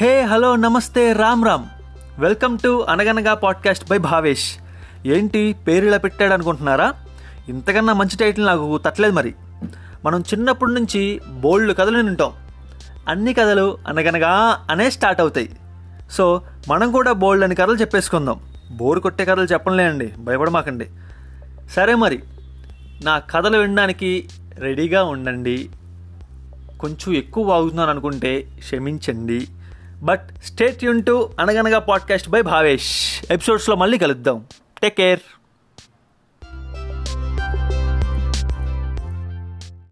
హే hello నమస్తే Ram Ram. Welcome to Anaganaga podcast by Bhavesh. ఏంటి పేరు ఇలా పెట్టాడు అనుకుంటున్నారా ఇంతకన్నా మంచి టైటిల్ నాకు తట్టలేదు మరి. మనం చిన్నప్పటి నుంచి బోల్డ్ కథలు వింటాం. అన్ని కథలు అనగనగా అనే స్టార్ట్ అవుతాయి. సో మనం కూడా బోల్డ్ అని కథలు చెప్పేసుకుందాం. బోర్ కొట్టే కథలు చెప్పలేండి భయపడమాకండి. సరే మరి నా కథలు వినడానికి రెడీగా ఉండండి. కొంచెం ఎక్కువ వాగుతున్నాను అనుకుంటే క్షమించండి. But stay Yoon to Anaganaga podcast by Bhavesh. ఎపిసోడ్స్లో మళ్ళీ కలుద్దాం. Take care.